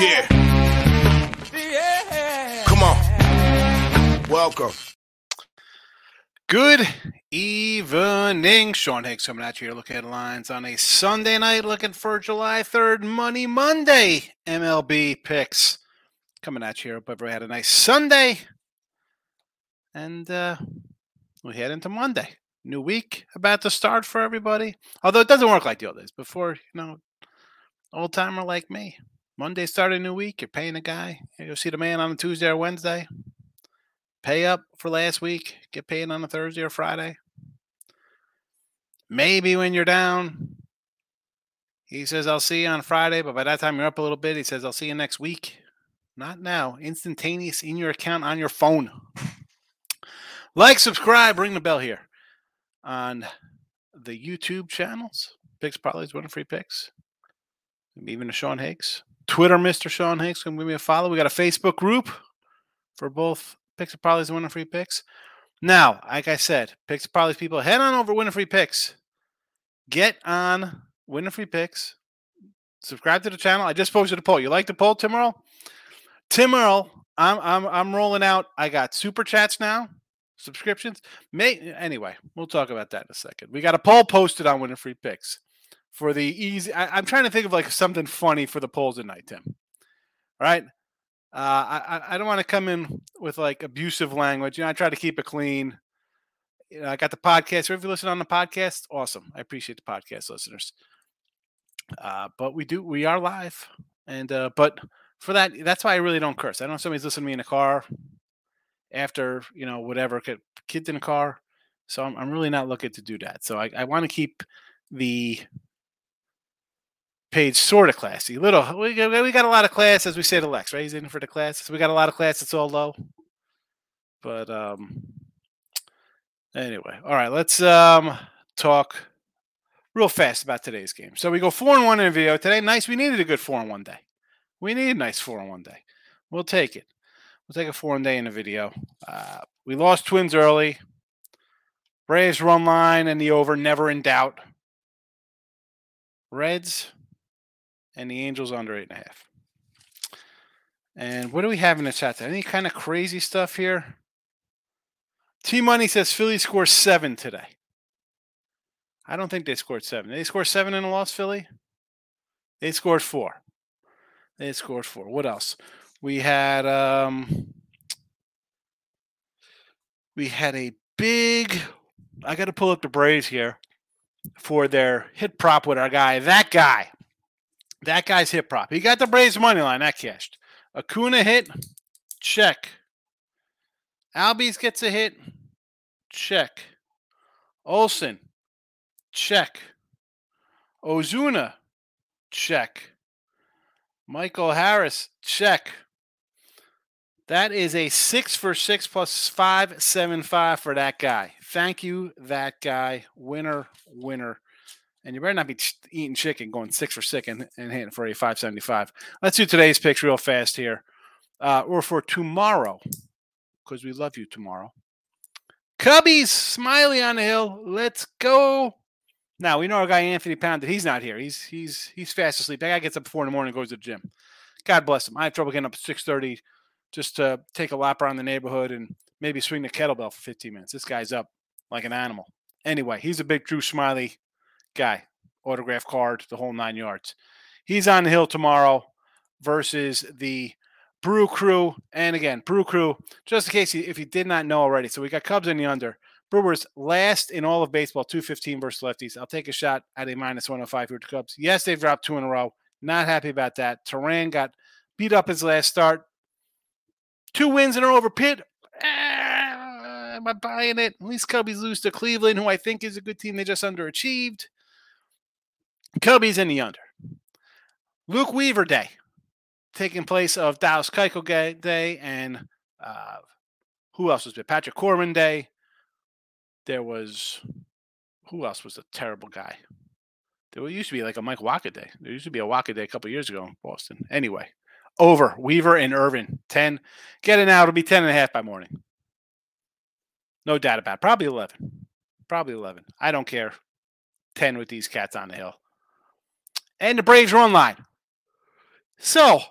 Yeah. Come on. Welcome. Good evening. Sean Higgs coming at you here. Look ahead lines on a Sunday night looking for July 3rd, Money Monday. MLB picks coming at you here. Hope everybody had a nice Sunday. And uh, we head into Monday. New week about to start for everybody. Although it doesn't work like the old days. Before, you know, old timer like me. Monday start a new week. You're paying a guy. You'll see the man on a Tuesday or Wednesday. Pay up for last week. Get paid on a Thursday or Friday. Maybe when you're down, he says, I'll see you on Friday. But by that time, you're up a little bit. He says, I'll see you next week. Not now. Instantaneous in your account on your phone. Like, subscribe, ring the bell here on the YouTube channels. Picks Parlays, winning free picks. Maybe Even a Sean Higgs. Twitter, Mr. Sean Higgs. Come give me a follow. We got a Facebook group for both Picks and Parlays and winning free picks. Now, like I said, Picks and Parlays people, head on over winning free picks. Get on winning free picks. Subscribe to the channel. I just posted a poll. You like the poll, Tim Earl? Tim Earl, I'm I'm I'm rolling out. I got super chats now subscriptions. May anyway, we'll talk about that in a second. We got a poll posted on winning free picks for the easy. I, am trying to think of like something funny for the polls tonight, Tim. All right. Uh, I I don't want to come in with like abusive language. You know, I try to keep it clean. You know, I got the podcast. If you listen on the podcast, awesome. I appreciate the podcast listeners. Uh, but we do we are live, and uh, but for that, that's why I really don't curse. I don't know somebody's listening to me in a car after you know whatever kids in a car so i'm, I'm really not looking to do that so i, I want to keep the page sort of classy little we got, we got a lot of class as we say to lex right? He's in for the class. So we got a lot of class it's all low. But um anyway all right let's um talk real fast about today's game. So we go four and one in a video today nice we needed a good four and one day. We need a nice four and one day. We'll take it. We'll take a four and day in a video. Uh, we lost Twins early. Braves run line and the over, never in doubt. Reds and the Angels under eight and a half. And what do we have in the chat? Any kind of crazy stuff here? T Money says Philly scores seven today. I don't think they scored seven. They scored seven in a loss, Philly. They scored four. They scored four. What else? We had um, we had a big. I got to pull up the Braves here for their hit prop with our guy. That guy, that guy's hit prop. He got the Braves money line. That cashed. Acuna hit, check. Albies gets a hit, check. Olson, check. Ozuna, check. Michael Harris, check. That is a six for six plus five, seven, five for that guy. Thank you, that guy. Winner, winner. And you better not be eating chicken going six for six and, and hitting for a 575. Let's do today's picks real fast here. Uh, or for tomorrow, because we love you tomorrow. Cubbies, Smyly on the hill. Let's go. Now we know our guy Anthony Pound that he's not here. He's he's he's fast asleep. That guy gets up four in the morning and goes to the gym. God bless him. I have trouble getting up at six thirty just to take a lap around the neighborhood and maybe swing the kettlebell for 15 minutes. This guy's up like an animal. Anyway, he's a big Drew Smyly guy, autograph card, the whole nine yards. He's on the hill tomorrow versus the Brew Crew. And again, Brew Crew, just in case you, if you did not know already. So we got Cubs in the under. Brewers last in all of baseball, 215 versus lefties. I'll take a shot at a minus 105 here to Cubs. Yes, they've dropped two in a row. Not happy about that. Teheran got beat up his last start. Two wins in a row over Pitt. Ah, am I buying it? At least Cubbies lose to Cleveland, who I think is a good team. They just underachieved. Cubbies in the under. Luke Weaver Day, taking place of Dallas Keuchel Day, and uh, who else was it? Patrick Corbin Day. There was who else was a terrible guy? There used to be like a Mike Wacha Day. There used to be a Wacha Day a couple years ago in Boston. Anyway, over Weaver and Irvin. 10. Get it now. It'll be 10 and a half by morning. No doubt about it. Probably 11. Probably 11. I don't care. 10 with these cats on the hill. And the Braves run line. So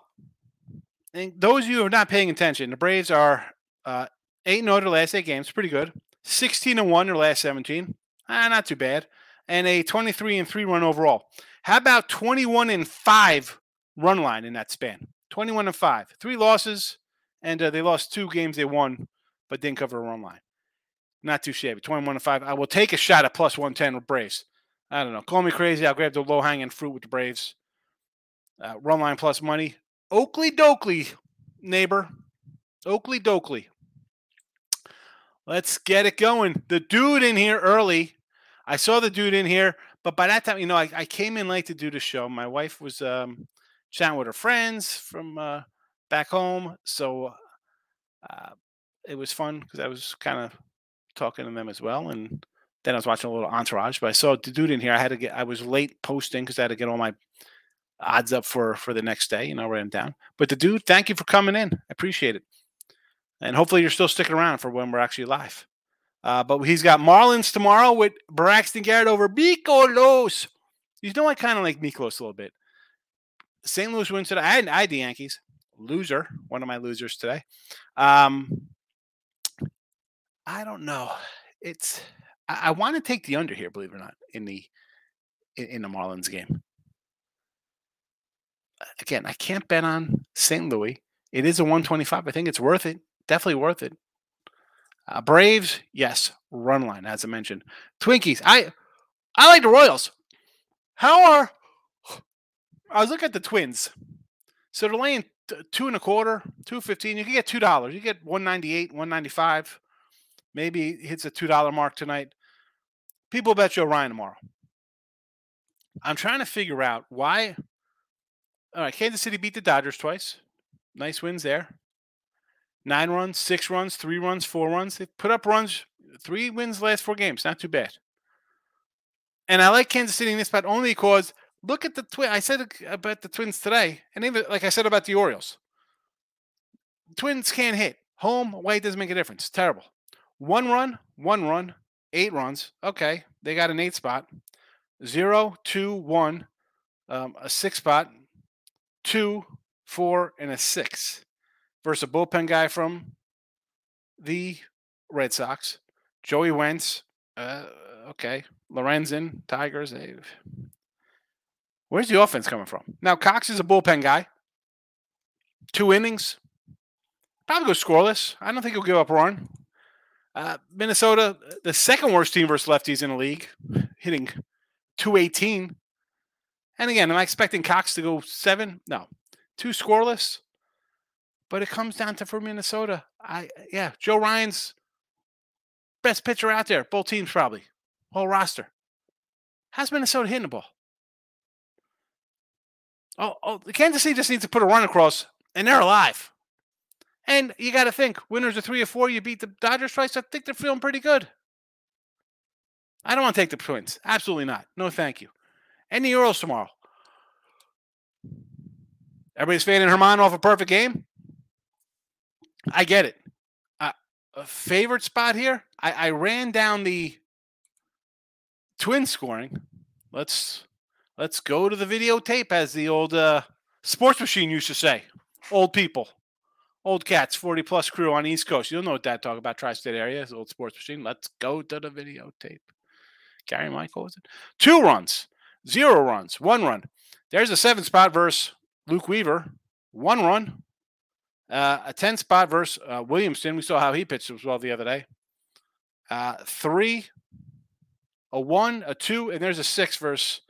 and those of you who are not paying attention, the Braves are uh, 8 0 their last eight games, pretty good. 16 and 1 their last 17. Ah, not too bad. And a 23 and 3 run overall. How about 21 and 5 run line in that span? 21 and 5. Three losses, and uh, they lost two games they won, but didn't cover a run line. Not too shabby. 21 and 5. I will take a shot at plus 110 with Braves. I don't know. Call me crazy. I'll grab the low hanging fruit with the Braves. Uh, run line plus money. Oakley Doakley, neighbor. Oakley Doakley. Let's get it going. The dude in here early. I saw the dude in here, but by that time, you know, I, I came in late to do the show. My wife was um, chatting with her friends from uh, back home, so uh, it was fun because I was kind of talking to them as well. And then I was watching a little Entourage, but I saw the dude in here. I had to get. I was late posting because I had to get all my odds up for for the next day. You know, write them down. But the dude, thank you for coming in. I appreciate it. And hopefully you're still sticking around for when we're actually live. Uh, but he's got Marlins tomorrow with Braxton Garrett over Mikolas. You know, I kind of like Mikolas a little bit. St. Louis wins today. I had, I had the Yankees. Loser. One of my losers today. Um, I don't know. It's I, I want to take the under here, believe it or not, in the in, in the Marlins game. Again, I can't bet on St. Louis. It is a 125. I think it's worth it. Definitely worth it. Uh, Braves, yes, run line as I mentioned. Twinkies, I I like the Royals. How are I was looking at the Twins. So they're laying two and a quarter, two fifteen. You can get two dollars. You get one ninety eight, one ninety five. Maybe hits a two dollar mark tonight. People bet Joe Ryan tomorrow. I'm trying to figure out why. All right, Kansas City beat the Dodgers twice. Nice wins there. Nine runs, six runs, three runs, four runs. They put up runs. Three wins last four games. Not too bad. And I like Kansas City in this spot only because look at the twin. I said about the Twins today, and even like I said about the Orioles. Twins can't hit. Home, away doesn't make a difference. Terrible. One run, one run, eight runs. Okay, they got an eight spot. Zero, two, one, um, a six spot, two, four, and a six versus a bullpen guy from the Red Sox. Joey Wentz. Uh, okay. Lorenzen, Tigers. They've... Where's the offense coming from? Now, Cox is a bullpen guy. Two innings. Probably go scoreless. I don't think he'll give up a run. Uh, Minnesota, the second worst team versus lefties in the league, hitting 218. And again, am I expecting Cox to go seven? No. Two scoreless. But it comes down to for Minnesota. I yeah, Joe Ryan's best pitcher out there. Both teams probably. Whole roster. How's Minnesota hitting the ball? Oh, oh, Kansas City just needs to put a run across, and they're alive. And you got to think, winners of three or four, you beat the Dodgers twice. I think they're feeling pretty good. I don't want to take the Twins. Absolutely not. No, thank you. And the Orioles tomorrow. Everybody's fanning Germán off a perfect game. I get it. Uh, a favorite spot here. I, I ran down the twin scoring. Let's let's go to the videotape, as the old uh, sports machine used to say. Old people, old cats, forty plus crew on East Coast. You don't know what that talk about tri-state area. It's old sports machine. Let's go to the videotape. Gary Michael was it? Two runs, zero runs, one run. There's a seven spot versus Luke Weaver. One run, uh, a 10 spot versus uh, Williamson. We saw how he pitched as well the other day. Uh, three, a one, a two, and there's a six versus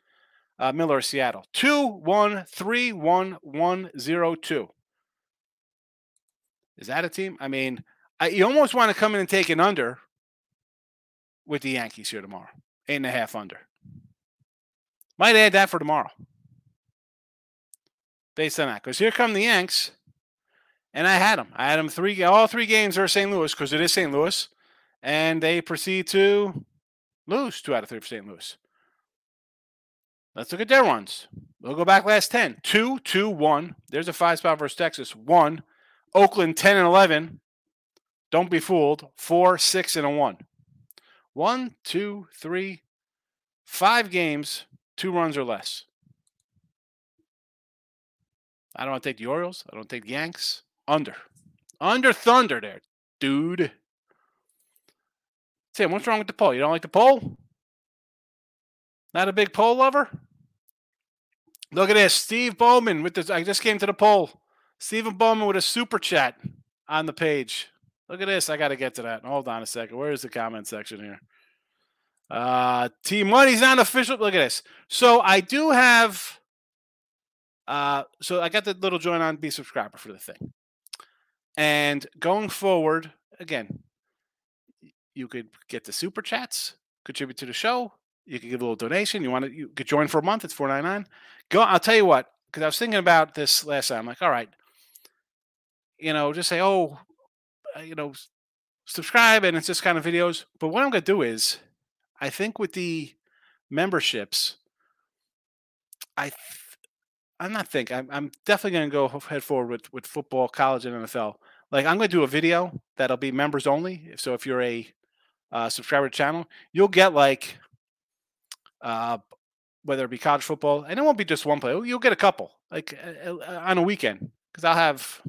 uh, Miller Seattle. Two, one, three, one, one, zero, two. Is that a team? I mean, I, you almost want to come in and take an under with the Yankees here tomorrow. Eight and a half under. Might add that for tomorrow. Based on that. Because here come the Yanks and I had them. I had them three, all three games are St. Louis because it is St. Louis, and they proceed to lose two out of three for St. Louis. Let's look at their runs. We'll go back last 10. 2, 2, 1. There's a five spot versus Texas. 1. Oakland 10 and 11. Don't be fooled. 4, 6, and a 1. 1, 2, 3, 5 games, two runs or less. I don't want to take the Orioles. I don't take the Yanks. Under. Under Thunder there, dude. Tim, what's wrong with the poll? You don't like the poll? Not a big poll lover? Look at this. Steve Bowman with this. I just came to the poll. Stephen Bowman with a super chat on the page. Look at this. I got to get to that. Hold on a second. Where is the comment section here? Uh, Team Money's not official. Look at this. So I do have. Uh, so I got the little join on be subscriber for the thing. And going forward, again, you could get the super chats, contribute to the show. You could give a little donation. You want to you could join for a month. It's four ninety nine. Go. I'll tell you what, because I was thinking about this last time. I'm like, all right, you know, just say, oh, uh, you know, subscribe, and it's just kind of videos. But what I'm going to do is, I think with the memberships, I, th- I'm not think I'm, I'm definitely going to go head forward with with football, college, and NFL. Like I'm going to do a video that'll be members only. So if you're a uh, subscriber channel, you'll get like, uh, whether it be college football, and it won't be just one play. You'll get a couple, like uh, uh on a weekend, because I'll have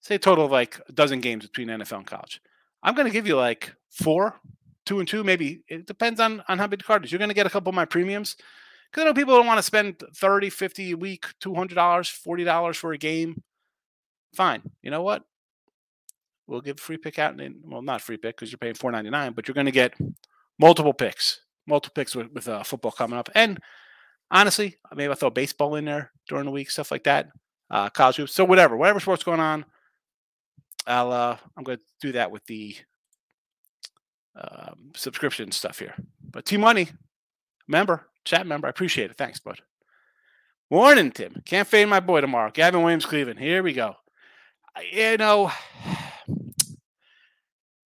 say total of like a dozen games between NFL and college. I'm going to give you like four, two and two, maybe. It depends on on how big the card is. You're going to get a couple of my premiums because I know people don't want to spend 30, 50 a week, $200, $40 for a game. Fine. You know what? We'll give free pick out. And well, not free pick because you're paying 4.99, but you're going to get multiple picks, multiple picks with, with uh, football coming up. And honestly, maybe I'll throw baseball in there during the week, stuff like that. Uh, college hoops. So whatever, whatever sports going on, I'll uh, I'm going to do that with the um, subscription stuff here. But T Money, member, chat member, I appreciate it. Thanks, bud. Morning, Tim. Can't fade my boy tomorrow. Gavin Williams, Cleveland. Here we go. You know,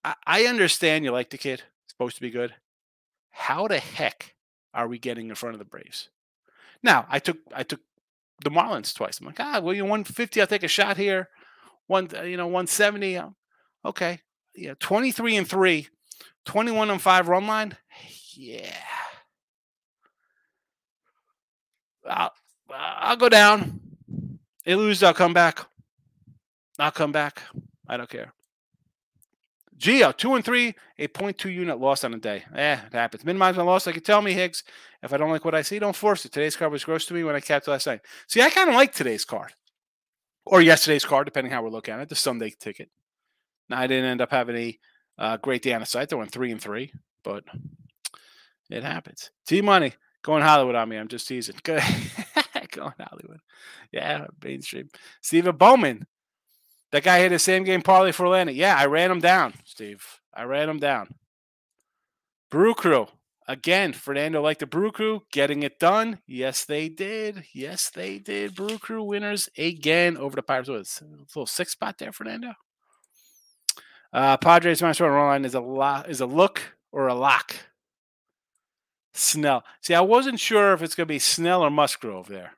I, I understand you like the kid. It's supposed to be good. How the heck are we getting in front of the Braves? Now, I took I took the Marlins twice. I'm like, ah, well, you 150. I'll take a shot here one uh, you know 170 uh, okay yeah 23 and 3 21 and 5 run line yeah I'll, I'll go down they lose i'll come back i'll come back i don't care Geo, two and three, a 0.2 unit loss on a day. Eh, it happens. Minimize my loss. Like you tell me, Higgs. If I don't like what I see, don't force it. Today's card was gross to me when I capped last night. See, I kind of like today's card or yesterday's card, depending how we're looking at it, the Sunday ticket. Now, I didn't end up having a uh, great day on the site. They went three and three, but it happens. T Money going Hollywood on me. I'm just teasing. going Hollywood. Yeah, mainstream. Steven Bowman. That guy hit a same game parlay for Atlanta. Yeah, I ran him down, Steve. I ran him down. Brew Crew. Again, Fernando like the Brew Crew getting it done. Yes, they did. Yes, they did. Brew Crew winners again over the Pirates. Was a little six spot there, Fernando. Uh, Padres minus one run line is a lot is a look or a lock. Snell. See, I wasn't sure if it's going to be Snell or Musgrove there.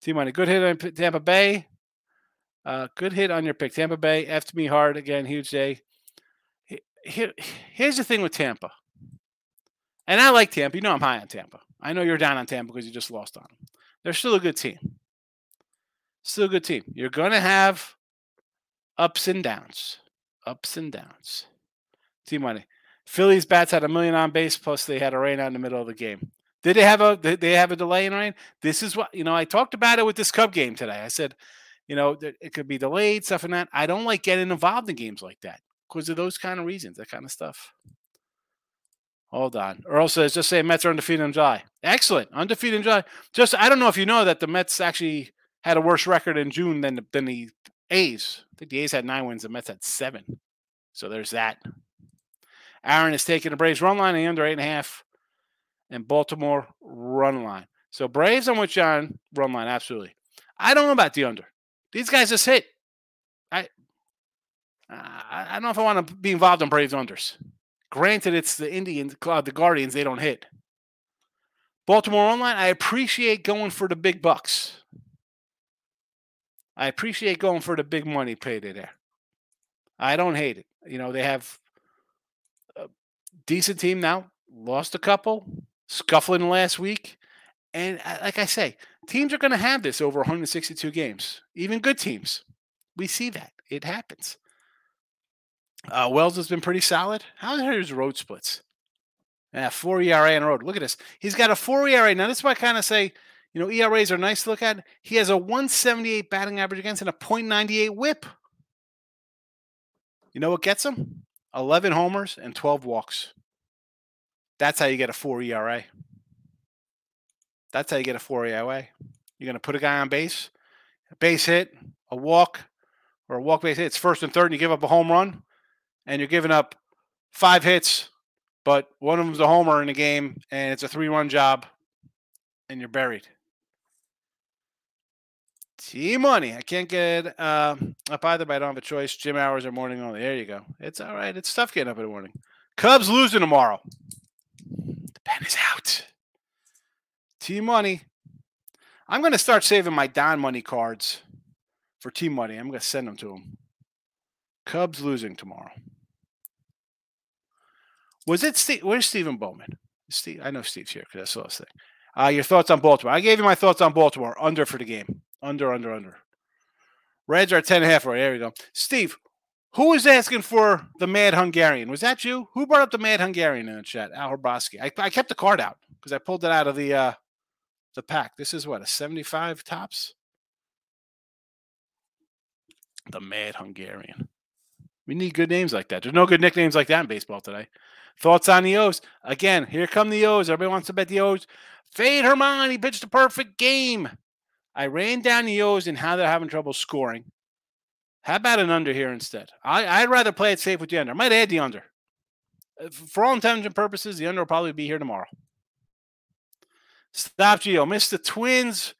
Team on a good hit on Tampa Bay. Uh, good hit on your pick. Tampa Bay, F me hard again, huge day. Here, here's the thing with Tampa. And I like Tampa. You know I'm high on Tampa. I know you're down on Tampa because you just lost on them. They're still a good team. Still a good team. You're going to have ups and downs. Ups and downs. Team money. Phillies bats had a million on base, plus they had a rain out in the middle of the game. Did they have a did they have a delay in rain? This is what you know. I talked about it with this Cub game today. I said, you know, it could be delayed, stuff and that. I don't like getting involved in games like that because of those kind of reasons, that kind of stuff. Hold on. Earl says, just say Mets are undefeated in July. Excellent. Undefeated in July. Just, I don't know if you know that the Mets actually had a worse record in June than the, than the A's. I think the A's had nine wins. The Mets had seven. So there's that. Aaron is taking the Braves run line and under eight and a half. And Baltimore run line. So Braves, I'm with John. Run line, absolutely. I don't know about the under. These guys just hit. I I don't know if I want to be involved in Braves unders. Granted, it's the Indians, uh, the Guardians, they don't hit. Baltimore run line, I appreciate going for the big bucks. I appreciate going for the big money payday there. I don't hate it. You know, they have a decent team now, lost a couple, scuffling last week. And uh, like I say, Teams are going to have this over 162 games, even good teams. We see that. It happens. Uh, Wells has been pretty solid. How are his road splits? Yeah, four ERA on the road. Look at this. He's got a four ERA. Now, this is why I kind of say, you know, ERAs are nice to look at. He has a 178 batting average against and a .98 whip. You know what gets him? 11 homers and 12 walks. That's how you get a four ERA. That's how you get a four ERA. You're going to put a guy on base, a base hit, a walk, or a walk base hit. It's first and third, and you give up a home run, and you're giving up five hits, but one of them's a homer in the game, and it's a three run job, and you're buried. T money. I can't get uh, up either, but I don't have a choice. Gym hours are morning only. There you go. It's all right. It's tough getting up in the morning. Cubs losing tomorrow. The pen is out. T money. I'm going to start saving my Don Money cards for T Money. I'm going to send them to him. Cubs losing tomorrow. Was it Steve? Where's Stephen Bowman? Steve, I know Steve's here because I saw this thing. Uh, your thoughts on Baltimore? I gave you my thoughts on Baltimore. Under for the game. Under, under, under. Reds are 10 and a half right. There we go. Steve, who was asking for the Mad Hungarian? Was that you? Who brought up the Mad Hungarian in the chat? Al Hrabosky. I, I kept the card out because I pulled it out of the uh, the pack. This is what a 75 Topps. The Mad Hungarian. We need good names like that. There's no good nicknames like that in baseball today. Thoughts on the O's? Again, here come the O's. Everybody wants to bet the O's. Fade Germán, he pitched a perfect game. I ran down the O's and how they're having trouble scoring. How about an under here instead? I, would rather play it safe with the under. I might add the under. Uh, for all intents and purposes, the under will probably be here tomorrow. Stop Geo. Missed the Twins.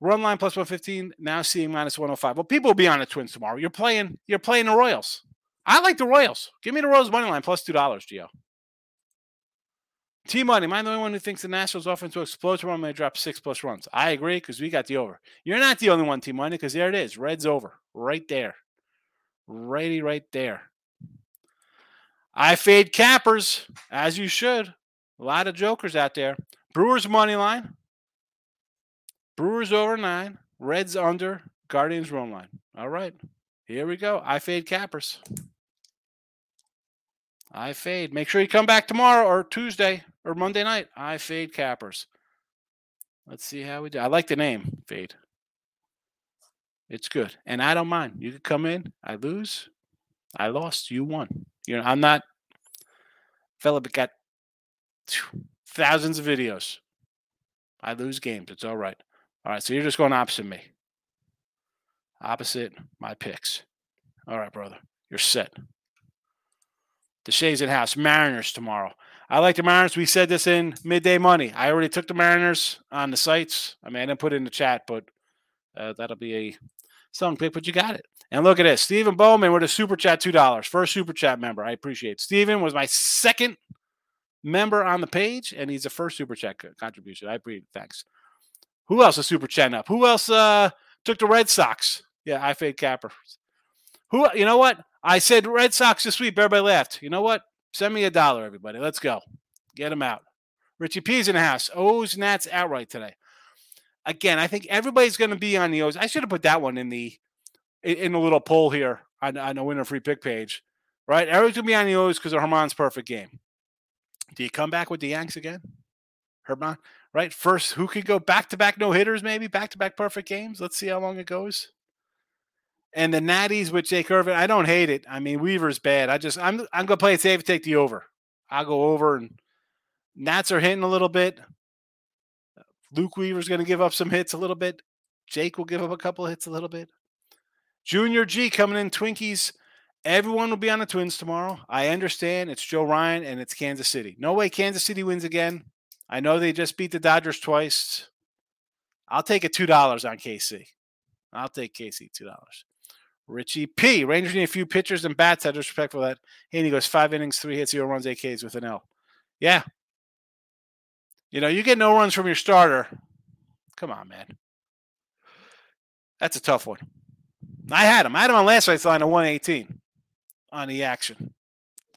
Run line plus 115. Now seeing minus 105. Well, people will be on the Twins tomorrow. You're playing, you're playing the Royals. I like the Royals. Give me the Royals money line plus two dollars, Geo. T Money, am I the only one who thinks the Nationals offense will explode tomorrow they drop six plus runs? I agree because we got the over. You're not the only one, T Money, because there it is. Red's over. Right there. Righty right there. I fade cappers, as you should. A lot of jokers out there. Brewers money line. Brewers over nine. Reds under. Guardians run line. All right. Here we go. I fade cappers. I fade. Make sure you come back tomorrow or Tuesday or Monday night. I fade cappers. Let's see how we do. I like the name, Fade. It's good. And I don't mind. You could come in. I lose. I lost. You won. You know, I'm not fella but got thousands of videos. I lose games. It's all right. All right. So you're just going opposite me. Opposite my picks. All right, brother. You're set. The Shays in house. Mariners tomorrow. I like the Mariners. We said this in midday money. I already took the Mariners on the sites. I mean, I didn't put it in the chat, but uh, that'll be a song pick, but you got it. And look at this. Stephen Bowman with a super chat, $2. First super chat member. I appreciate. Stephen was my second member on the page, and he's a first super chat contribution. I appreciate. Thanks. Who else is super chatting up? Who else uh, took the Red Sox? Yeah, I fade Capper. Who, you know what? I said Red Sox this week. Everybody laughed. You know what? Send me a dollar, everybody. Let's go. Get them out. Richie P's in the house. O's Nats outright today. Again, I think everybody's going to be on the O's. I should have put that one in the in the little poll here on, on the winner free pick page. Right? Everybody's going to be on the O's because of Germán's perfect game. Do you come back with the Yanks again? Germán? Right? First, who could go back to back no hitters, maybe? Back to back perfect games? Let's see how long it goes. And the Natties with Jake Irvin, I don't hate it. I mean, Weaver's bad. I just I'm I'm gonna play it safe and take the over. I'll go over and Nats are hitting a little bit. Luke Weaver's gonna give up some hits a little bit. Jake will give up a couple hits a little bit. Junior G coming in Twinkies. Everyone will be on the Twins tomorrow. I understand it's Joe Ryan and it's Kansas City. No way Kansas City wins again. I know they just beat the Dodgers twice. I'll take a two dollars on KC. I'll take KC two dollars. Richie P. Rangers need a few pitchers and bats. I respect for that. He goes five innings, three hits, zero runs, eight Ks with an L. Yeah. You know, you get no runs from your starter. Come on, man. That's a tough one. I had him. I had him on last night's line at 118 on the action.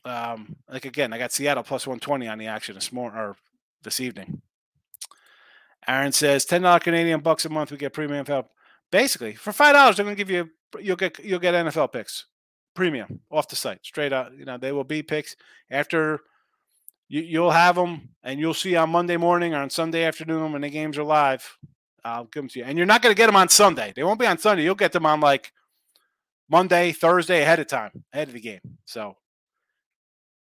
Um, like again, I got Seattle plus 120 on the action this morning or this evening. Aaron says ten dollar Canadian bucks a month. We get premium help. Basically, for five dollars, they're going to give you you'll get you'll get NFL picks, premium off the site, straight out. You know they will be picks after you, you'll have them, and you'll see on Monday morning or on Sunday afternoon when the games are live. I'll give them to you, and you're not going to get them on Sunday. They won't be on Sunday. You'll get them on like Monday, Thursday ahead of time, ahead of the game. So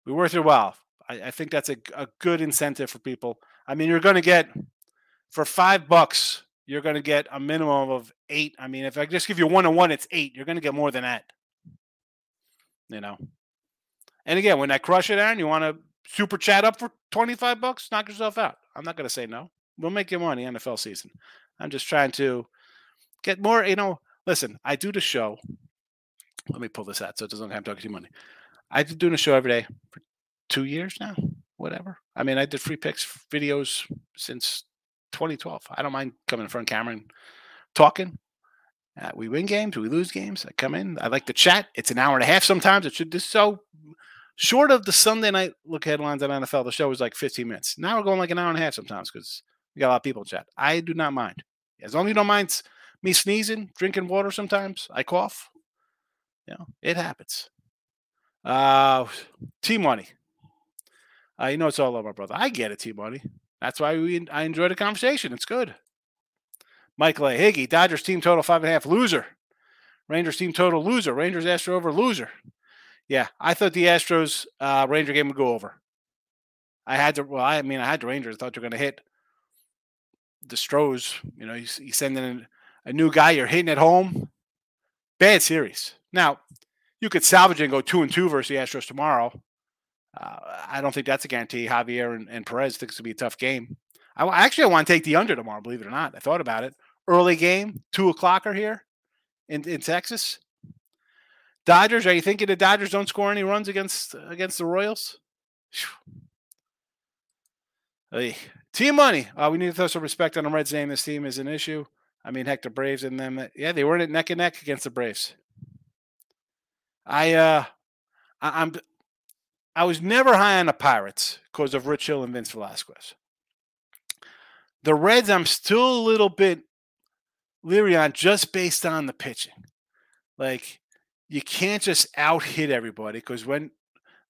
we worth your while. I, I think that's a, a good incentive for people. I mean, you're going to get for five bucks, you're going to get a minimum of eight. I mean, if I just give you one on one, it's eight. You're going to get more than that. You know. And again, when I crush it, Aaron, you want to super chat up for 25 bucks, knock yourself out. I'm not going to say no. We'll make you money NFL season. I'm just trying to get more, you know, listen, I do the show. Let me pull this out so it doesn't have to talk to you money. I've been doing a show every day for two years now, whatever. I mean, I did free picks videos since 2012. I don't mind coming in front of camera and talking. Uh, we win games, we lose games. I come in. I like to chat. It's an hour and a half sometimes. It should just so short of the Sunday night look headlines on NFL. The show was like 15 minutes. Now we're going like an hour and a half sometimes because we got a lot of people chat. I do not mind. As long as you don't mind me sneezing, drinking water sometimes, I cough. You know, it happens. Uh, T Money. Uh, you know it's all over, brother. I get it, T Money. That's why we I enjoy the conversation. It's good. Michael A. Higgy, Dodgers team total five and a half loser. Rangers team total loser. Rangers Astro over loser. Yeah, I thought the Astros uh, Ranger game would go over. I had to. Well, I mean, I had the Rangers. I thought were going to hit the Stros. You know, you, you send in a new guy. You're hitting at home. Bad series. Now, you could salvage and go two and two versus the Astros tomorrow. Uh, I don't think that's a guarantee. Javier and, and Perez think it's gonna be a tough game. I actually I want to take the under tomorrow. Believe it or not, I thought about it. Early game, two o'clocker here in in Texas. Dodgers. Are you thinking the Dodgers don't score any runs against against the Royals? Hey, team money. Uh, we need to throw some respect on the Reds name. This team is an issue. I mean, heck, the Braves and them. Yeah, they weren't neck and neck against the Braves. I uh I, am I was never high on the Pirates because of Rich Hill and Vince Velasquez. The Reds, I'm still a little bit leery on just based on the pitching. Like you can't just out hit everybody because when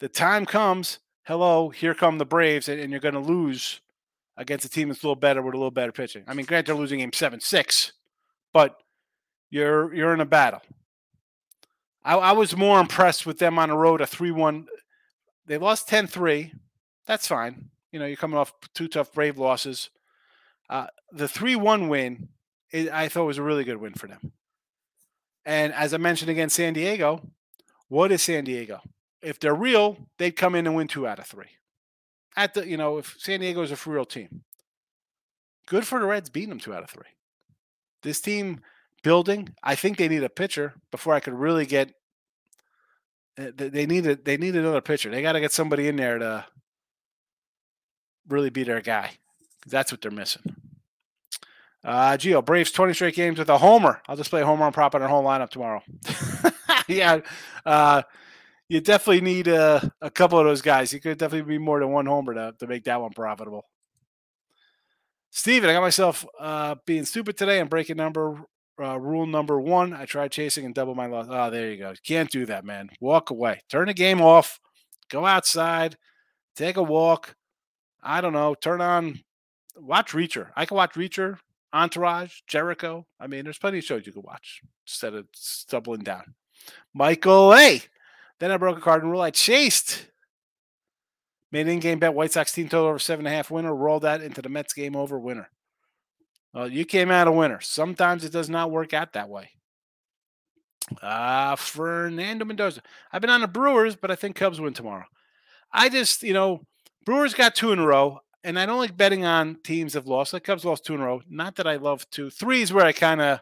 the time comes, hello, here come the Braves, and, and you're going to lose against a team that's a little better with a little better pitching. I mean, granted, they're losing game seven six, but you're you're in a battle. I, I was more impressed with them on the road, a 3 1. They lost 10 3. That's fine. You know, you're coming off two tough Brave losses. Uh, the 3 1 win, it, I thought was a really good win for them. And as I mentioned against San Diego, what is San Diego? If they're real, they'd come in and win two out of three. At the, you know, if San Diego is a real team, good for the Reds beating them two out of three. This team building. I think they need a pitcher before I could really get. Eh, they need a, They need another pitcher. They got to get somebody in there to really be their guy. That's what they're missing. Uh, Geo Braves twenty straight games with a homer. I'll just play a homer on prop on our whole lineup tomorrow. yeah, uh, you definitely need a, a couple of those guys. You could definitely be more than one homer to, to make that one profitable. Steven, I got myself uh, being stupid today and breaking number uh, rule number one. I tried chasing and double my loss. Oh, there you go. Can't do that, man. Walk away. Turn the game off. Go outside. Take a walk. I don't know. Turn on. Watch Reacher. I can watch Reacher, Entourage, Jericho. I mean, there's plenty of shows you can watch instead of stumbling down. Michael A. Then I broke a card and rule. I chased. Made in game bet White Sox team total over seven and a half winner. Rolled that into the Mets game over winner. Well, you came out a winner. Sometimes it does not work out that way. Uh, Fernando Mendoza. I've been on the Brewers, but I think Cubs win tomorrow. I just, you know, Brewers got two in a row, and I don't like betting on teams that have lost. Like Cubs lost two in a row. Not that I love two. Three is where I kind of,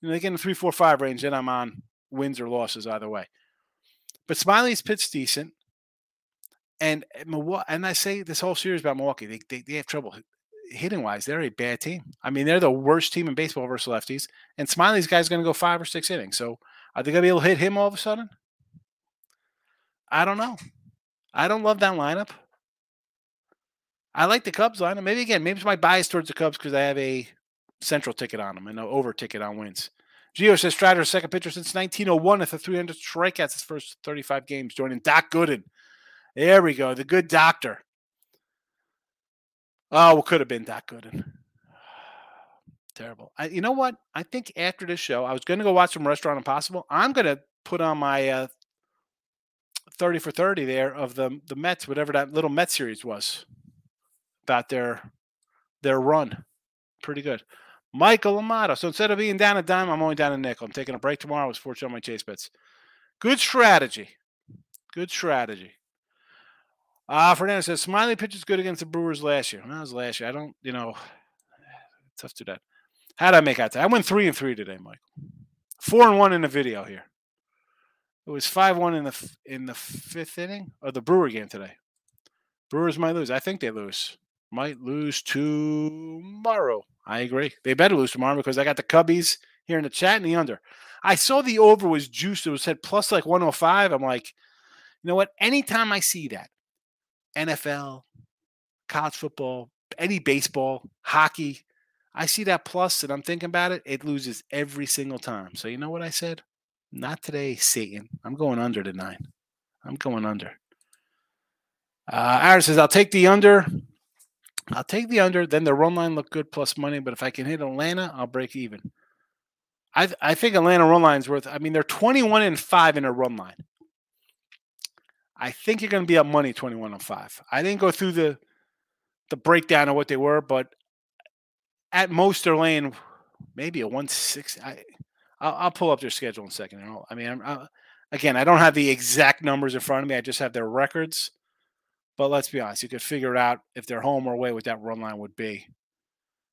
you know, they get in the three, four, five range, then I'm on wins or losses either way. But Smyly's pitched decent. And eh, and I say this whole series about Milwaukee, they, they, they have trouble hitting wise, they're a bad team. I mean, they're the worst team in baseball versus lefties. And Smyly's guy's going to go five or six innings. So are they going to be able to hit him all of a sudden? I don't know. I don't love that lineup. I like the Cubs line. Maybe again, maybe it's my bias towards the Cubs because I have a central ticket on them and an over ticket on wins. Gio says Strider's second pitcher since 1901 at the 300 strikeouts his first 35 games, joining Doc Gooden. There we go, the good doctor. Oh, what could have been Doc Gooden. Terrible. I, you know what? I think after this show, I was going to go watch some Restaurant Impossible. I'm going to put on my uh, 30 for 30 there of the the Mets, whatever that little Met series was about their their run. Pretty good. Michael Amato. So instead of being down a dime, I'm only down a nickel. I'm taking a break tomorrow. I was fortunate on my chase bets. Good strategy. Good strategy. Uh, Fernando says Smyly pitches good against the Brewers last year. That was last year. I don't, you know, tough to that. How did I make out today? I went three and three today, Michael. Four and one in the video here. It was five one in the in the fifth inning of the Brewer game today. Brewers might lose. I think they lose. Might lose tomorrow. I agree. They better lose tomorrow because I got the Cubbies here in the chat and the under. I saw the over was juiced. It was said plus like 105. I'm like, you know what? Anytime I see that, NFL, college football, any baseball, hockey, I see that plus and I'm thinking about it, it loses every single time. So you know what I said? Not today, Satan. I'm going under the nine. I'm going under. Uh, Aaron says, I'll take the under. I'll take the under. Then the run line look good plus money. But if I can hit Atlanta, I'll break even. I I think Atlanta run line's worth. I mean, they're 21 and five in a run line. I think you're going to be up money 21 and five. I didn't go through the the breakdown of what they were, but at most they're laying maybe a one six. I I'll, I'll, pull up their schedule in a second. I mean, I'm, I, again, I don't have the exact numbers in front of me. I just have their records. But let's be honest, you could figure out if they're home or away what that run line would be.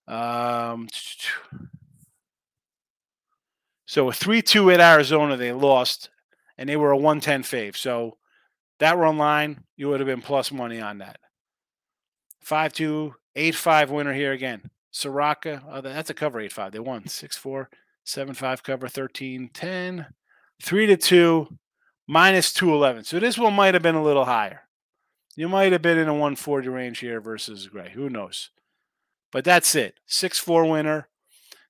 Um, so a 3 2 at Arizona, they lost, and they were a 110 fave. So that run line, you would have been plus money on that. 5 2, 8 5 winner here again. Soroka, oh, that's a cover 8 5. They won 6 4, 7 5 cover 13 10, 3 to 2, minus 211. So this one might have been a little higher. You might have been in a 140 range here versus Gray. Who knows? But that's it. 6 4 winner.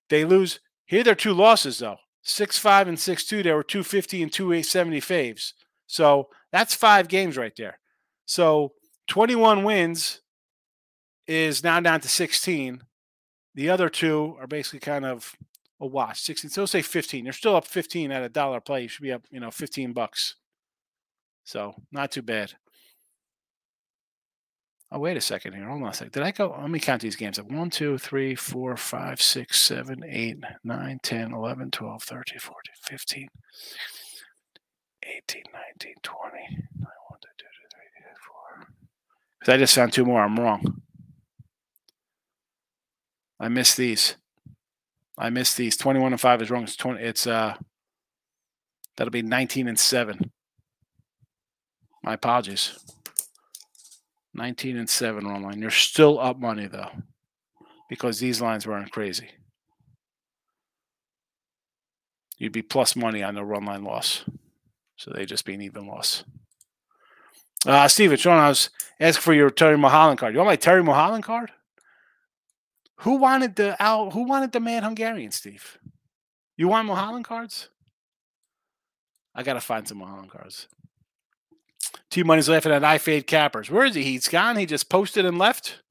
They lose. Here, their two losses, though 6 5 and 6 2. They were 250 and 270 faves. So that's five games right there. So 21 wins is now down to 16. The other two are basically kind of a wash. 16. So say 15. They're still up 15 at a dollar play. You should be up, you know, 15 bucks. So not too bad. Oh, wait a second here. Hold on a second. Did I go? Let me count these games up 1, 2, 3, 4, 5, 6, 7, 8, 9, 10, 11, 12, 13, 14, 15, 18, 19, 20. 1, 2, 3, 4. Because I just found two more. I'm wrong. I missed these. I missed these. 21 and 5 is wrong. It's 20. It's, uh, that'll be 19 and 7. My apologies. 19 and 7 run line. You're still up money though, because these lines weren't crazy. You'd be plus money on the run line loss. So they just be an even loss. Uh, Steven, Sean, I was asking for your Terry Mulholland card. You want my Terry Mulholland card? Who wanted the Al, who wanted the Mad Hungarian, Steve? You want Mulholland cards? I gotta find some Mulholland cards. T Money's laughing at I fade cappers. Where is he? He's gone. He just posted and left.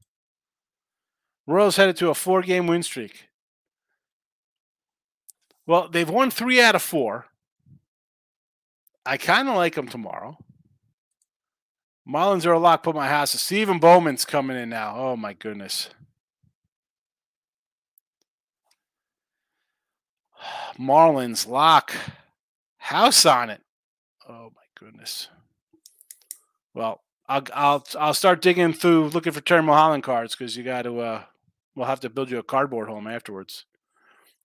Royals headed to a four game win streak. Well, they've won three out of four. I kind of like them tomorrow. Marlins are a lock. Put my house. Stephen Bowman's coming in now. Oh my goodness. Marlins lock. House on it. Oh my goodness. Well, I'll I'll I'll start digging through looking for Terry Mulholland cards because you got to. Uh, we'll have to build you a cardboard home afterwards.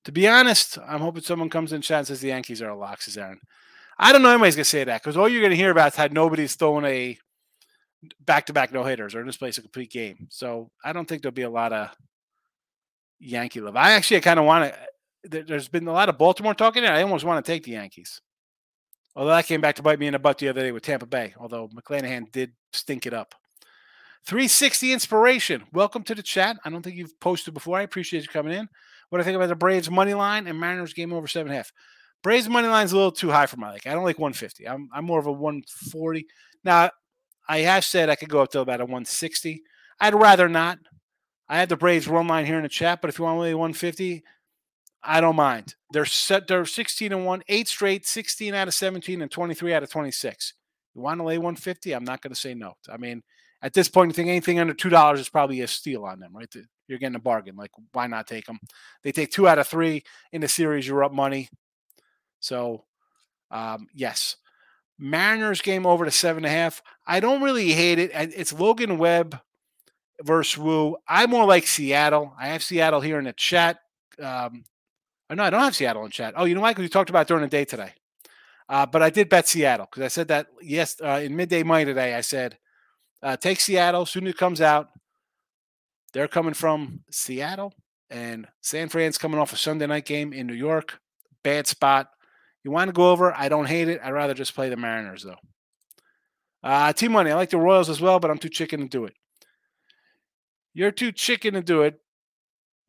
To be honest, I'm hoping someone comes in chat and says the Yankees are a lock, says Aaron. I don't know anybody's gonna say that because all you're gonna hear about is how nobody's thrown a back-to-back no hitters or in this place a complete game. So I don't think there'll be a lot of Yankee love. I actually kind of want to. There's been a lot of Baltimore talking. And I almost want to take the Yankees. Although that came back to bite me in the butt the other day with Tampa Bay, although McClanahan did stink it up. 360 Inspiration. Welcome to the chat. I don't think you've posted before. I appreciate you coming in. What do I think about the Braves money line and Mariners game over seven and a half? Braves money line is a little too high for my like. I don't like 150. I'm I'm more of a 140. Now, I have said I could go up to about a 160. I'd rather not. I have the Braves run line here in the chat, but if you want only 150, I don't mind. They're set. They're 16 and one, eight straight, 16 out of 17, and 23 out of 26. You want to lay 150? I'm not going to say no. I mean, at this point, you think anything under two dollars is probably a steal on them, right? You're getting a bargain. Like, why not take them? They take two out of three in the series. You're up money. So, um, yes, Mariners game over to seven and a half. I don't really hate it. It's Logan Webb versus Woo. I more like Seattle. I have Seattle here in the chat. Um, oh, no, I don't have Seattle in chat. Oh, you know why? Because we talked about during the day today. Uh, but I did bet Seattle because I said that yes uh, in midday money today. I said uh, take Seattle soon as it comes out. They're coming from Seattle and San Fran's coming off a Sunday night game in New York. Bad spot. You want to go over? I don't hate it. I'd rather just play the Mariners though. Uh, team money. I like the Royals as well, but I'm too chicken to do it. You're too chicken to do it,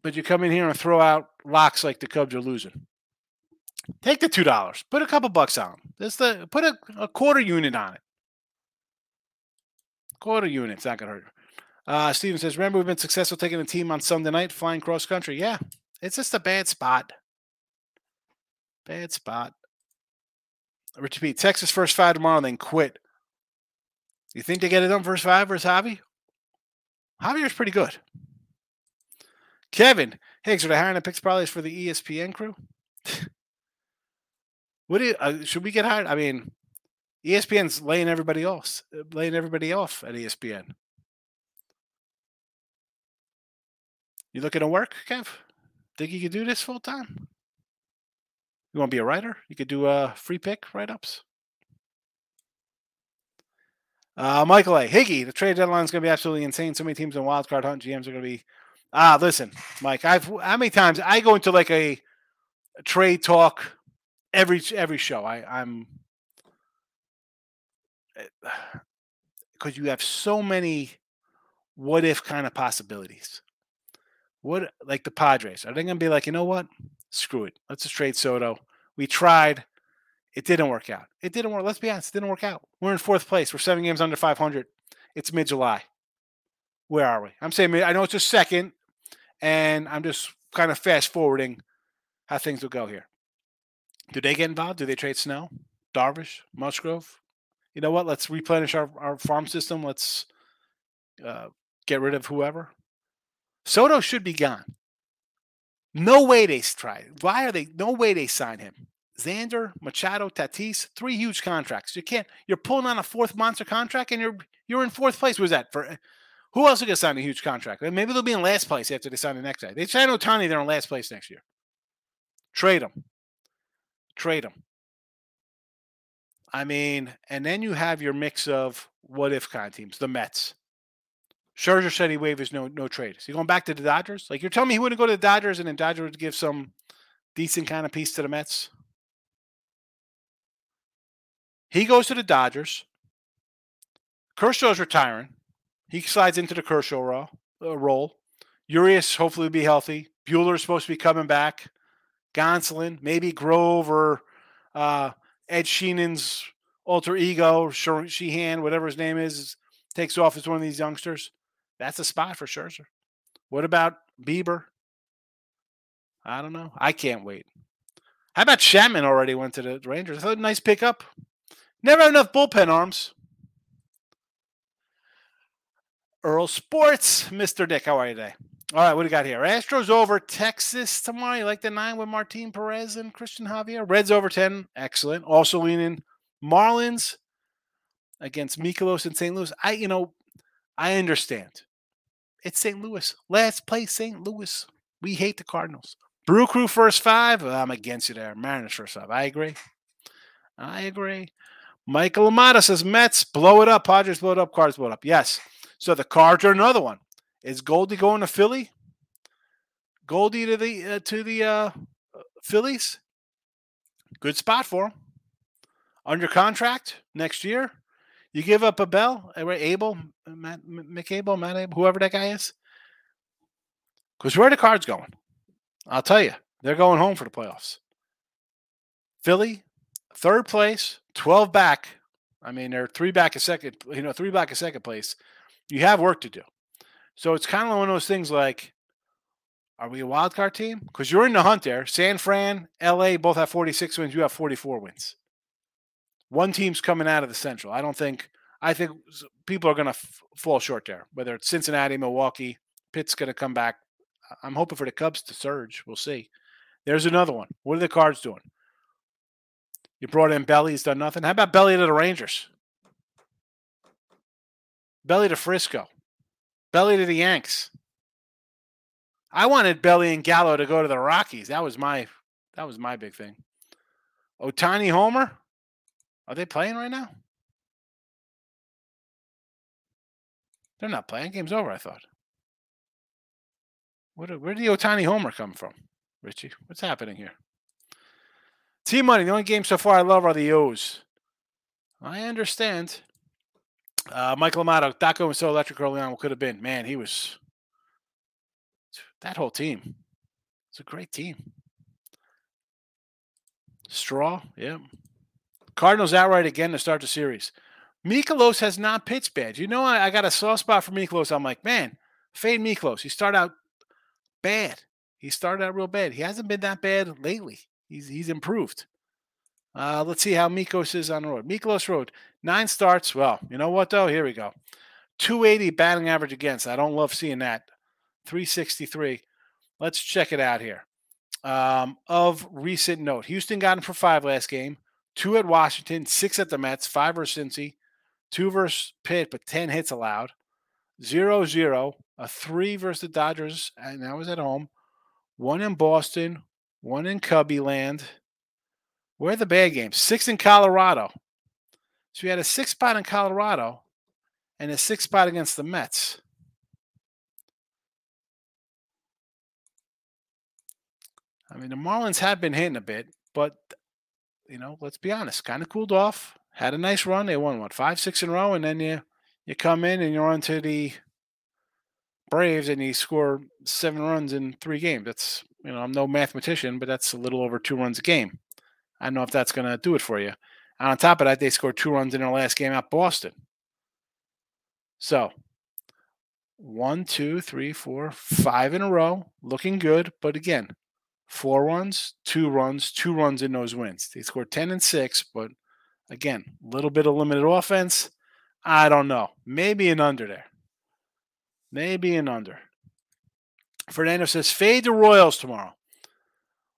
but you come in here and throw out locks like the Cubs are losing. Take the two dollars. Put a couple bucks on. them. This the put a, a quarter unit on it. Quarter unit. It's not gonna hurt. Uh, Steven says, "Remember, we've been successful taking the team on Sunday night, flying cross country. Yeah, it's just a bad spot. Bad spot. Richard P. Texas first five tomorrow, then quit. You think they get it done first five versus Javi? Javier's pretty good. Kevin Higgs, are they hiring the picks probably for the ESPN crew? what do you, uh, should we get hired? I mean, ESPN's laying everybody uh, laying everybody off at ESPN. You looking to work, Kev? Think you could do this full time? You want to be a writer? You could do a uh, free pick write ups. Uh, Michael A. Higgy, the trade deadline is going to be absolutely insane. So many teams in wild card hunt. GMs are going to be. Ah, listen, Mike. I've how many times I go into like a, a trade talk every every show. I I'm because you have so many what if kind of possibilities. What like the Padres? Are they going to be like, you know what? Screw it. Let's just trade Soto. We tried. It didn't work out. It didn't work. Let's be honest. It didn't work out. We're in fourth place. We're seven games under 500. It's mid July. Where are we? I'm saying I know it's a second, and I'm just kind of fast forwarding how things will go here. Do they get involved? Do they trade Snell, Darvish, Musgrove? You know what? Let's replenish our, our farm system. Let's uh, get rid of whoever. Soto should be gone. No way they try. Why are they? No way they sign him. Xander, Machado, Tatis, three huge contracts. You can't. You're pulling on a fourth monster contract, and you're you're in fourth place. Was that for? Who else is going to sign a huge contract? Maybe they'll be in last place after they sign the next guy. They sign Ohtani, they're in last place next year. Trade them. Trade them. I mean, and then you have your mix of what if kind of teams, the Mets. Scherzer said he waived his no no trade. Is going back to the Dodgers? Like you're telling me he wouldn't go to the Dodgers and then Dodgers would give some decent kind of piece to the Mets? He goes to the Dodgers. Kershaw's retiring. He slides into the Kershaw role. Uh, role. Urias hopefully will be healthy. Buehler's supposed to be coming back. Gonsolin, maybe Grove or uh, Ed Sheeran's alter ego, Sheehan, whatever his name is, takes off as one of these youngsters. That's a spot for Scherzer. What about Bieber? I don't know. I can't wait. How about Chapman already went to the Rangers? I thought nice pickup. Never enough bullpen arms. Earl Sports, Mr. Dick. How are you today? All right, what do you got here? Astros over Texas tomorrow. You like the nine with Martin Perez and Christian Javier? Reds over 10. Excellent. Also leaning Marlins against Mikolas and St. Louis. I, you know, I understand. It's St. Louis. Let's play St. Louis. We hate the Cardinals. Brew Crew first five. I'm against you there. Mariners first five. I agree. I agree. Michael Amata says Mets blow it up. Padres blow it up. Cards blow it up. Yes. So the Cards are another one. Is Goldie going to Philly? Goldie to the uh, to the uh, Phillies. Good spot for him. Under contract next year. You give up a Bell, uh, Abel, Matt, McAble, Matt Abel, whoever that guy is. Because where are the cards going? I'll tell you, they're going home for the playoffs. Philly, third place, 12 back. I mean, they're three back a second, you know, three back a second place. You have work to do. So it's kind of one of those things like, are we a wild card team? Because you're in the hunt there. San Fran, LA both have 46 wins. You have 44 wins. One team's coming out of the Central. I don't think. I think people are going to f- fall short there. Whether it's Cincinnati, Milwaukee, Pitt's going to come back. I'm hoping for the Cubs to surge. We'll see. There's another one. What are the Cards doing? You brought in Belly. He's done nothing. How about Belly to the Rangers? Belly to Frisco. Belly to the Yanks. I wanted Belly and Gallo to go to the Rockies. That was my that was my big thing. Ohtani Homer. Are they playing right now? They're not playing. Game's over, I thought. Where, where did the Ohtani Homer come from, Richie? What's happening here? Team money. The only game so far I love are the O's. I understand. Uh, Michael Amato, Daco and so electric early on. What could have been? Man, he was that whole team. It's a great team. Straw, yeah. Cardinals outright again to start the series. Mikolas has not pitched bad. You know, I, I got a soft spot for Mikolas. I'm like, man, fade Mikolas. He started out bad. He started out real bad. He hasn't been that bad lately. He's he's improved. Uh, let's see how Mikos is on the road. Mikolas Road, nine starts. Well, you know what though? Here we go. 280 batting average against. I don't love seeing that. 363. Let's check it out here. Um, of recent note, Houston got him for five last game two at Washington, six at the Mets, five versus Cincy, two versus Pitt, but 10 hits allowed, zero, zero, a three versus the Dodgers, and that was at home, one in Boston, one in Cubby land. Where are the bad games? Six in Colorado. So we had a six spot in Colorado and a six spot against the Mets. I mean, the Marlins have been hitting a bit, but you know, let's be honest, kind of cooled off. Had a nice run. They won what five, six in a row, and then you you come in and you're on to the Braves and you score seven runs in three games. That's you know, I'm no mathematician, but that's a little over two runs a game. I don't know if that's gonna do it for you. And on top of that, they scored two runs in their last game at Boston. So one, two, three, four, five in a row, looking good. But again, four runs, two runs, two runs in those wins. They scored 10 and six, but again, a little bit of limited offense. I don't know. Maybe an under there. Maybe an under. Fernando says, fade the Royals tomorrow.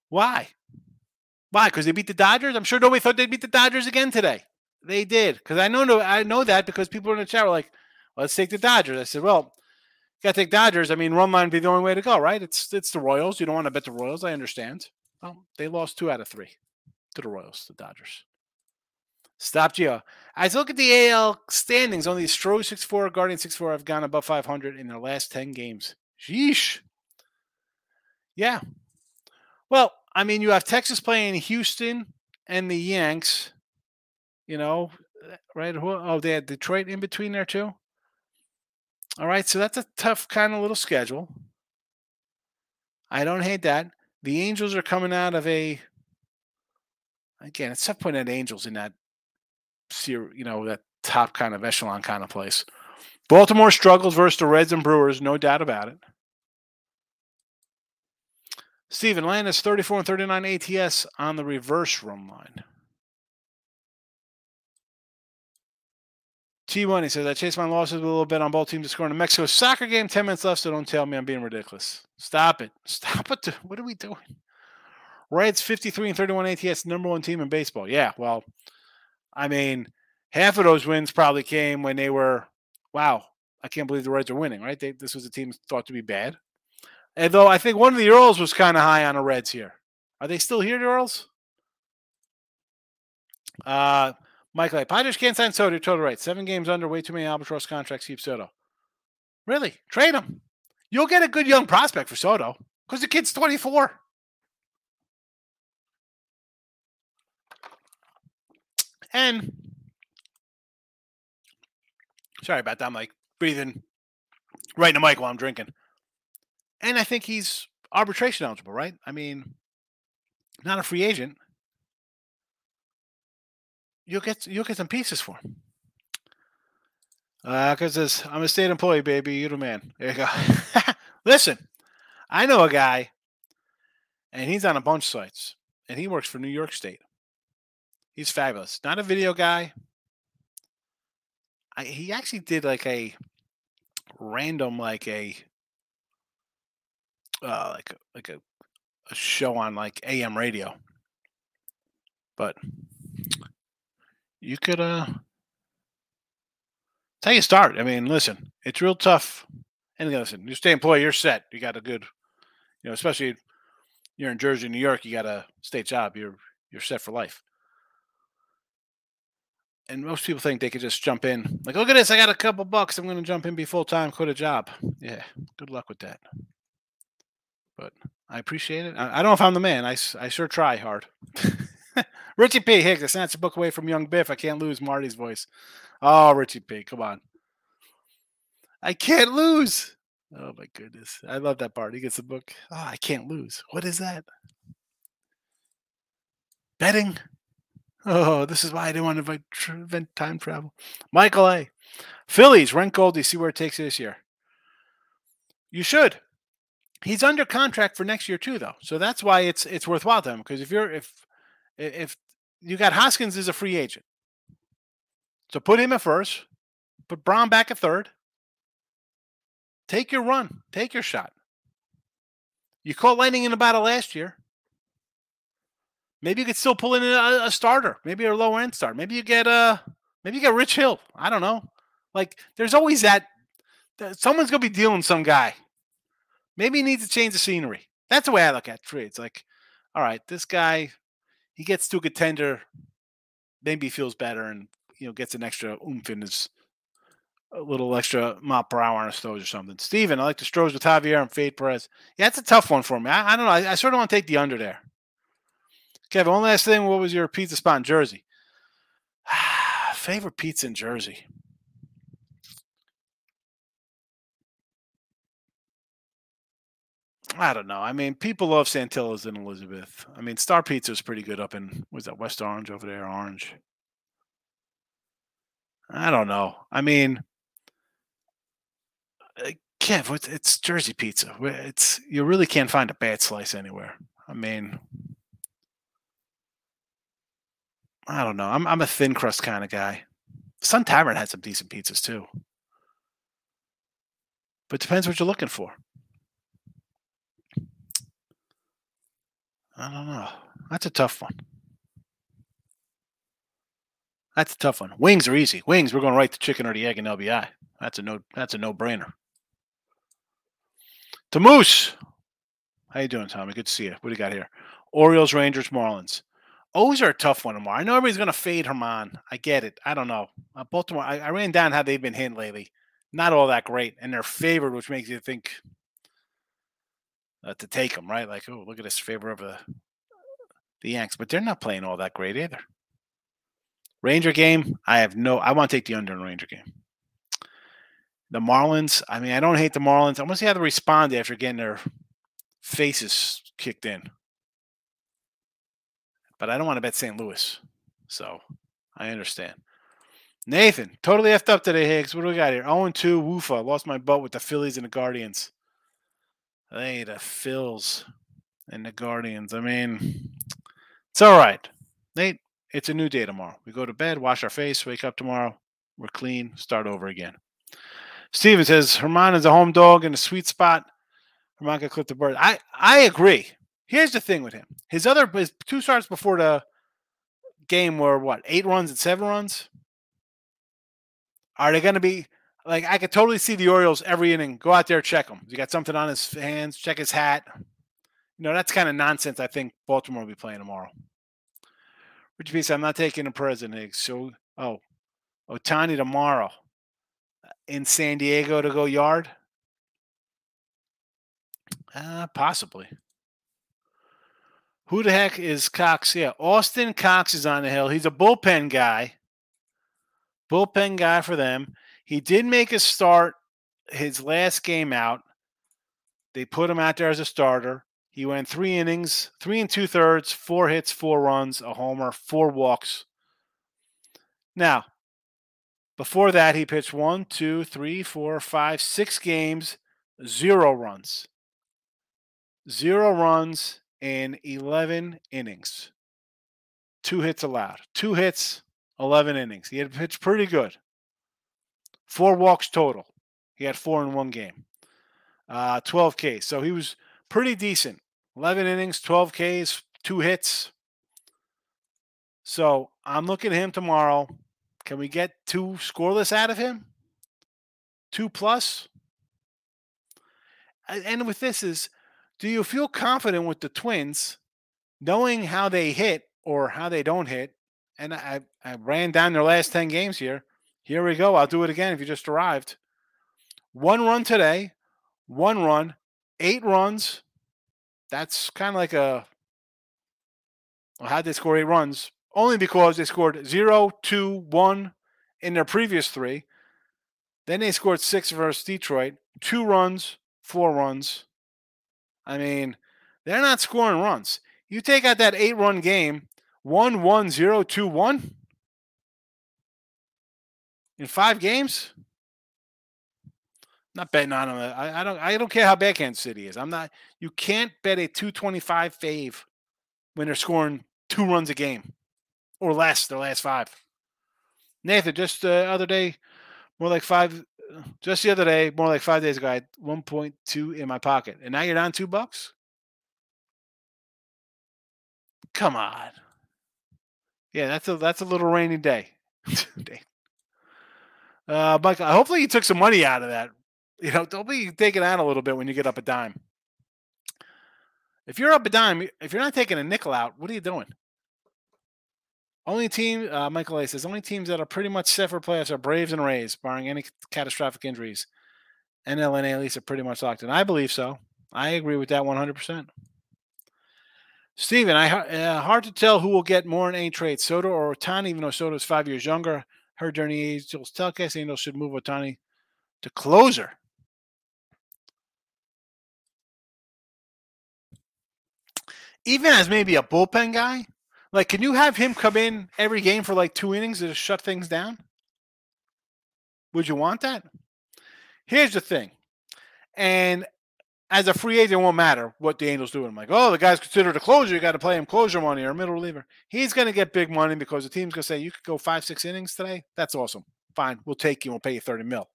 Why? Why? Because they beat the Dodgers? I'm sure nobody thought they'd beat the Dodgers again today. They did. Because I know I know that because people in the chat were like, let's take the Dodgers. I said, well, you got to take Dodgers. I mean, run line would be the only way to go, right? It's it's the Royals. You don't want to bet the Royals. I understand. Well, they lost two out of three to the Royals, the Dodgers. Stop Gio. As I look at the AL standings, only Stro 6 4, Guardian 6 4 have gone above 500 in their last 10 games. Sheesh. Yeah. Well, I mean, you have Texas playing Houston and the Yanks, you know, eh, right? Oh, they had Detroit in between there too. All right, so that's a tough kind of little schedule. I don't hate that. The Angels are coming out of a again, it's tough putting at Angels in that you know, that top kind of echelon kind of place. Baltimore struggles versus the Reds and Brewers, no doubt about it. Steven Landis 34 and 39 ATS on the reverse run line. T1, he says, I chased my losses a little bit on both teams to score in a Mexico soccer game. 10 minutes left, so don't tell me I'm being ridiculous. Stop it. Stop it. What are we doing? Reds 53 and 31 ATS, number one team in baseball. Yeah, well, I mean, half of those wins probably came when they were, wow, I can't believe the Reds are winning, right? They, this was a team thought to be bad. And though I think one of the Earls was kind of high on the Reds here. Are they still here, the Earls? Uh, Michael, Padres can't sign Soto. Total right. Seven games under. Way too many albatross contracts. Keep Soto. Really? Trade him. You'll get a good young prospect for Soto because the kid's 24. And Sorry about that. I'm like breathing right in the mic while I'm drinking. And I think he's arbitration eligible, right? I mean, not a free agent. You'll get you'll get some pieces for him. Uh, cause I'm a state employee, baby. you're the man. There you go. Listen, I know a guy, and he's on a bunch of sites, and he works for New York State. He's fabulous. Not a video guy. I, he actually did like a random, like a, uh, like like a, a show on like AM radio. But you could, uh, how you start. I mean, listen, it's real tough. And listen, you stay employed, you're set. You got a good, you know, especially you're in Jersey, New York, you got a state job. You're you're set for life. And most people think they could just jump in, like, look at this, I got a couple bucks. I'm going to jump in, be full time, quit a job. Yeah, good luck with that. But I appreciate it. I, I don't know if I'm the man. I, I sure try hard. Richie P. Higgs, I snatched a book away from young Biff. I can't lose Marty's voice. Oh, Richie P. Come on. I can't lose. Oh my goodness. I love that part. He gets the book. Oh, I can't lose. What is that? Betting. Oh, this is why I didn't want to invent time travel. Michael A. Phillies, rent gold. You see where it takes you this year. You should. He's under contract for next year too, though. So that's why it's it's worthwhile to him. Because if you're if if you got Hoskins as a free agent, so put him at first, put Brown back at third. Take your run, take your shot. You caught lightning in a battle last year. Maybe you could still pull in a, a starter, maybe a lower end start. Maybe you get a, uh, maybe you get Rich Hill. I don't know. Like there's always that, that someone's gonna be dealing some guy. Maybe he needs to change the scenery. That's the way I look at trades. Like, all right, this guy, he gets to a contender, maybe he feels better and you know gets an extra oomph in his a little extra mile per hour on a Stros or something. Steven, I like the Stros with Javier and Fade Perez. Yeah, that's a tough one for me. I, I don't know. I, I, sort of want to take the under there. Kevin, one last thing. What was your pizza spot in Jersey? Favorite pizza in Jersey? I don't know. I mean, people love Santillo's in Elizabeth. I mean, Star Pizza is pretty good up in was that West Orange over there, Orange. I don't know. I mean, uh, Kev, it's Jersey pizza. It's you really can't find a bad slice anywhere. I mean, I don't know. I'm I'm a thin crust kind of guy. Sun Tavern had some decent pizzas too, but depends what you're looking for. I don't know. That's a tough one. That's a tough one. Wings are easy. Wings, we're going right to chicken or the egg and LBI. That's a no. That's a no brainer. To Moose, how you doing, Tommy? Good to see you. What do you got here? Orioles, Rangers, Marlins. O's are a tough one tomorrow. I know everybody's going to fade Germán. I get it. I don't know. Uh, Baltimore. I, I ran down how they've been hitting lately. Not all that great, and they're favored, which makes you think uh, to take them, right? Like, oh, look at this favor of the the Yanks, but they're not playing all that great either. Ranger game, I have no. I want to take the under in Ranger game. The Marlins, I mean, I don't hate the Marlins. I want to see how they respond after getting their faces kicked in. But I don't want to bet St. Louis. So I understand. Nathan, totally effed up today, Higgs. What do we got here? 0 2, Woofa. Lost my butt with the Phillies and the Guardians. Hey, the Phils and the Guardians. I mean, it's all right. Nate, it's a new day tomorrow. We go to bed, wash our face, wake up tomorrow. We're clean, start over again. Steven says Germán is a home dog in a sweet spot. Germán can clip the bird. I, I agree. Here's the thing with him. His other his two starts before the game were what, eight runs and seven runs? Are they going to be like I could totally see the Orioles every inning go out there check him. You got something on his hands, check his hat. You know that's kind of nonsense. I think Baltimore will be playing tomorrow. Which means I'm not taking a president. So oh, Ohtani tomorrow in San Diego to go yard. Uh, possibly. Who the heck is Cox? Yeah, Austin Cox is on the hill. He's a bullpen guy. Bullpen guy for them. He did make a start his last game out. They put him out there as a starter. He went three innings, three and two thirds, four hits, four runs, a homer, four walks. Now, before that, he pitched one, two, three, four, five, six games, zero runs. Zero runs in 11 innings. Two hits allowed. Two hits, 11 innings. He had pitched pretty good. Four walks total. He had four in one game. Uh, 12 Ks. So he was pretty decent. 11 innings, 12 Ks, two hits. So I'm looking at him tomorrow. Can we get two scoreless out of him? Two plus? And with this is, do you feel confident with the Twins, knowing how they hit or how they don't hit? And I, I ran down their last 10 games here. Here we go. I'll do it again if you just arrived. One run today, one run, eight runs, that's kind of like a. Well, how'd they score eight runs? Only because they scored zero, two, one in their previous three. Then they scored six versus Detroit, two runs, four runs. I mean, they're not scoring runs. You take out that eight run game, one, one, zero, two, one in five games not betting on them. Uh, I, I, don't. I don't care how bad Kansas City is. I'm not. You can't bet a 225 fave when they're scoring two runs a game or less. Their last five. Nathan, just the other day, more like five. Just the other day, more like five days ago, I had 1.2 in my pocket, and now you're down two bucks. Come on. Yeah, that's a that's a little rainy day. uh, Michael, hopefully you took some money out of that you know, don't be taking out a little bit when you get up a dime. If you're up a dime, if you're not taking a nickel out, what are you doing? Only team, uh, Michael A says, only teams that are pretty much set for playoffs are Braves and Rays, barring any catastrophic injuries. NL and AL are pretty much locked in. I believe so. I agree with that 100%. Steven, I uh, hard to tell who will get more in any trade, Soto or Ohtani, even though Soto is five years younger. Heard journey Angels telecast, Angels oh, should move Ohtani to closer. even as maybe a bullpen guy, like can you have him come in every game for like two innings to just shut things down? Would you want that? Here's the thing. And as a free agent, it won't matter what the Angels do. I'm like, oh, the guy's considered a closer. You got to play him closure money or middle reliever. He's going to get big money because the team's going to say, you could go five, six innings today. That's awesome. Fine. We'll take you. We'll pay you 30 mil.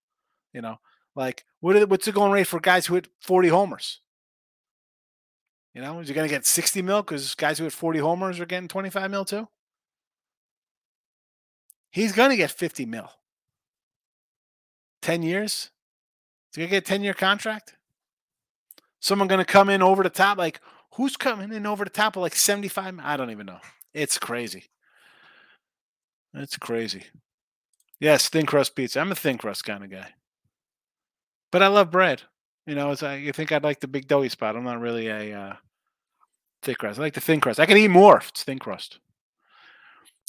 You know, like what what's the going rate for guys who hit 40 homers? You know, is he going to get 60 mil because guys who hit 40 homers are getting 25 mil too? He's going to get 50 mil. 10 years? Is he going to get a 10 year contract? Someone going to come in over the top? Like, who's coming in over the top of like 75? I don't even know. It's crazy. It's crazy. Yes, thin crust pizza. I'm a thin crust kind of guy. But I love bread. You know, it's you think I'd like the big doughy spot. I'm not really a uh, thick crust. I like the thin crust. I can eat more if it's thin crust.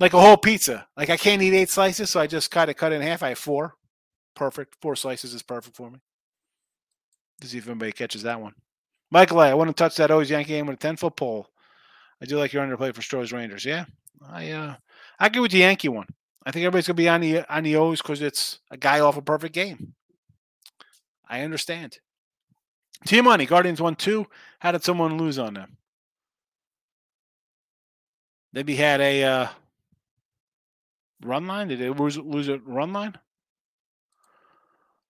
Like a whole pizza. Like I can't eat eight slices, so I just kind of cut it in half. I have four. Perfect. Four slices is perfect for me. To see if anybody catches that one. Michael I want to touch that O's Yankee game with a 10 foot pole. I do like your underplay for Stros Rangers. Yeah. I uh I agree with the Yankee one. I think everybody's gonna be on the on the O's because it's a guy off a perfect game. I understand. Team money, Guardians won two. How did someone lose on them? Maybe had a uh, run line. Did they lose, lose a run line?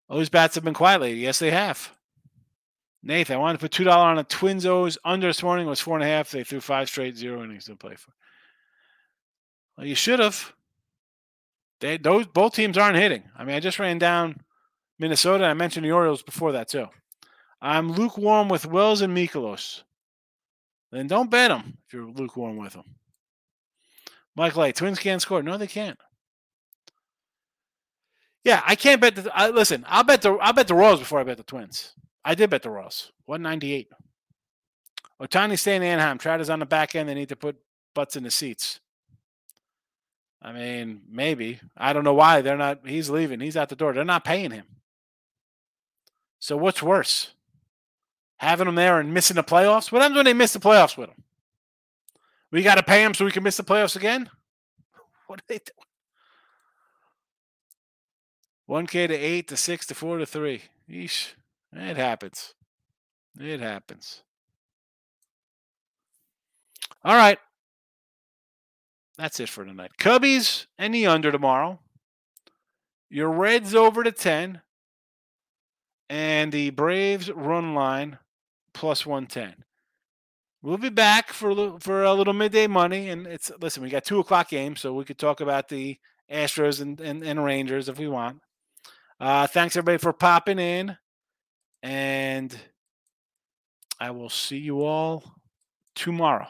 Those bats have been quiet lately. Yes, they have. Nathan, I wanted to put two dollar on a Twins O's under this morning It was four and a half. They threw five straight zero innings to play for. Well, you should have. They those both teams aren't hitting. I mean, I just ran down Minnesota. I mentioned the Orioles before that too. I'm lukewarm with Wells and Mikolas. Then don't bet them if you're lukewarm with them. Michael A. Twins can't score. No, they can't. Yeah, I can't bet. The, I, listen, I'll bet the I'll bet the Royals before I bet the Twins. I did bet the Royals. One ninety eight. Ohtani staying in Anaheim. Trout is on the back end. They need to put butts in the seats. I mean, maybe. I don't know why they're not. He's leaving. He's out the door. They're not paying him. So what's worse? Having him there and missing the playoffs? What happens when they miss the playoffs with him? We got to pay him so we can miss the playoffs again? What are they doing? 1K to 8 to 6 to 4 to 3. Yeesh. It happens. It happens. All right. That's it for tonight. Cubbies and the under tomorrow. Your Reds over to 10. And the Braves run line plus 110. We'll be back for a little, for a little midday money. And it's listen, we got two o'clock games, so we could talk about the Astros and, and, and Rangers if we want. Uh, thanks everybody for popping in. And I will see you all tomorrow.